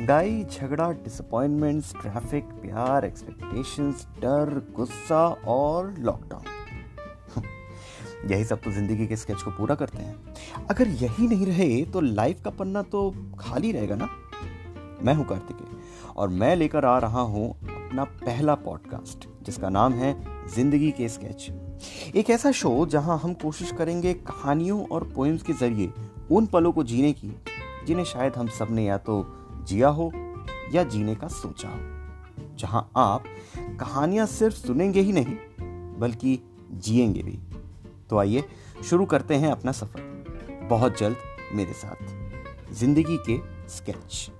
लड़ाई झगड़ा disappointments traffic प्यार एक्सपेक्टेशंस डर, गुस्सा और लॉकडाउन यही सब तो ज़िंदगी के स्केच को पूरा करते हैं। अगर यही नहीं रहे तो लाइफ का पन्ना तो खाली रहेगा ना? मैं हूँ कार्तिकेय, और मैं लेकर आ रहा हूँ अपना पहला पॉडकास्ट जिसका नाम है ज़िंदगी के स्केच एक ऐसा शो जहाँ हम कोशिश करेंगे कहानियों और पोइम्स के ज़रिए उन पलों को जीने की, जिन्हें शायद हम सबने या तो जिया हो या जीने का सोचा हो। जहाँ आप कहानियाँ सिर्फ़ सुनेंगे ही नहीं, बल्कि जिएँगे भी। तो आइए शुरू करते हैं अपना सफ़र। बहुत जल्द मेरे साथ। ज़िंदगी के स्केच।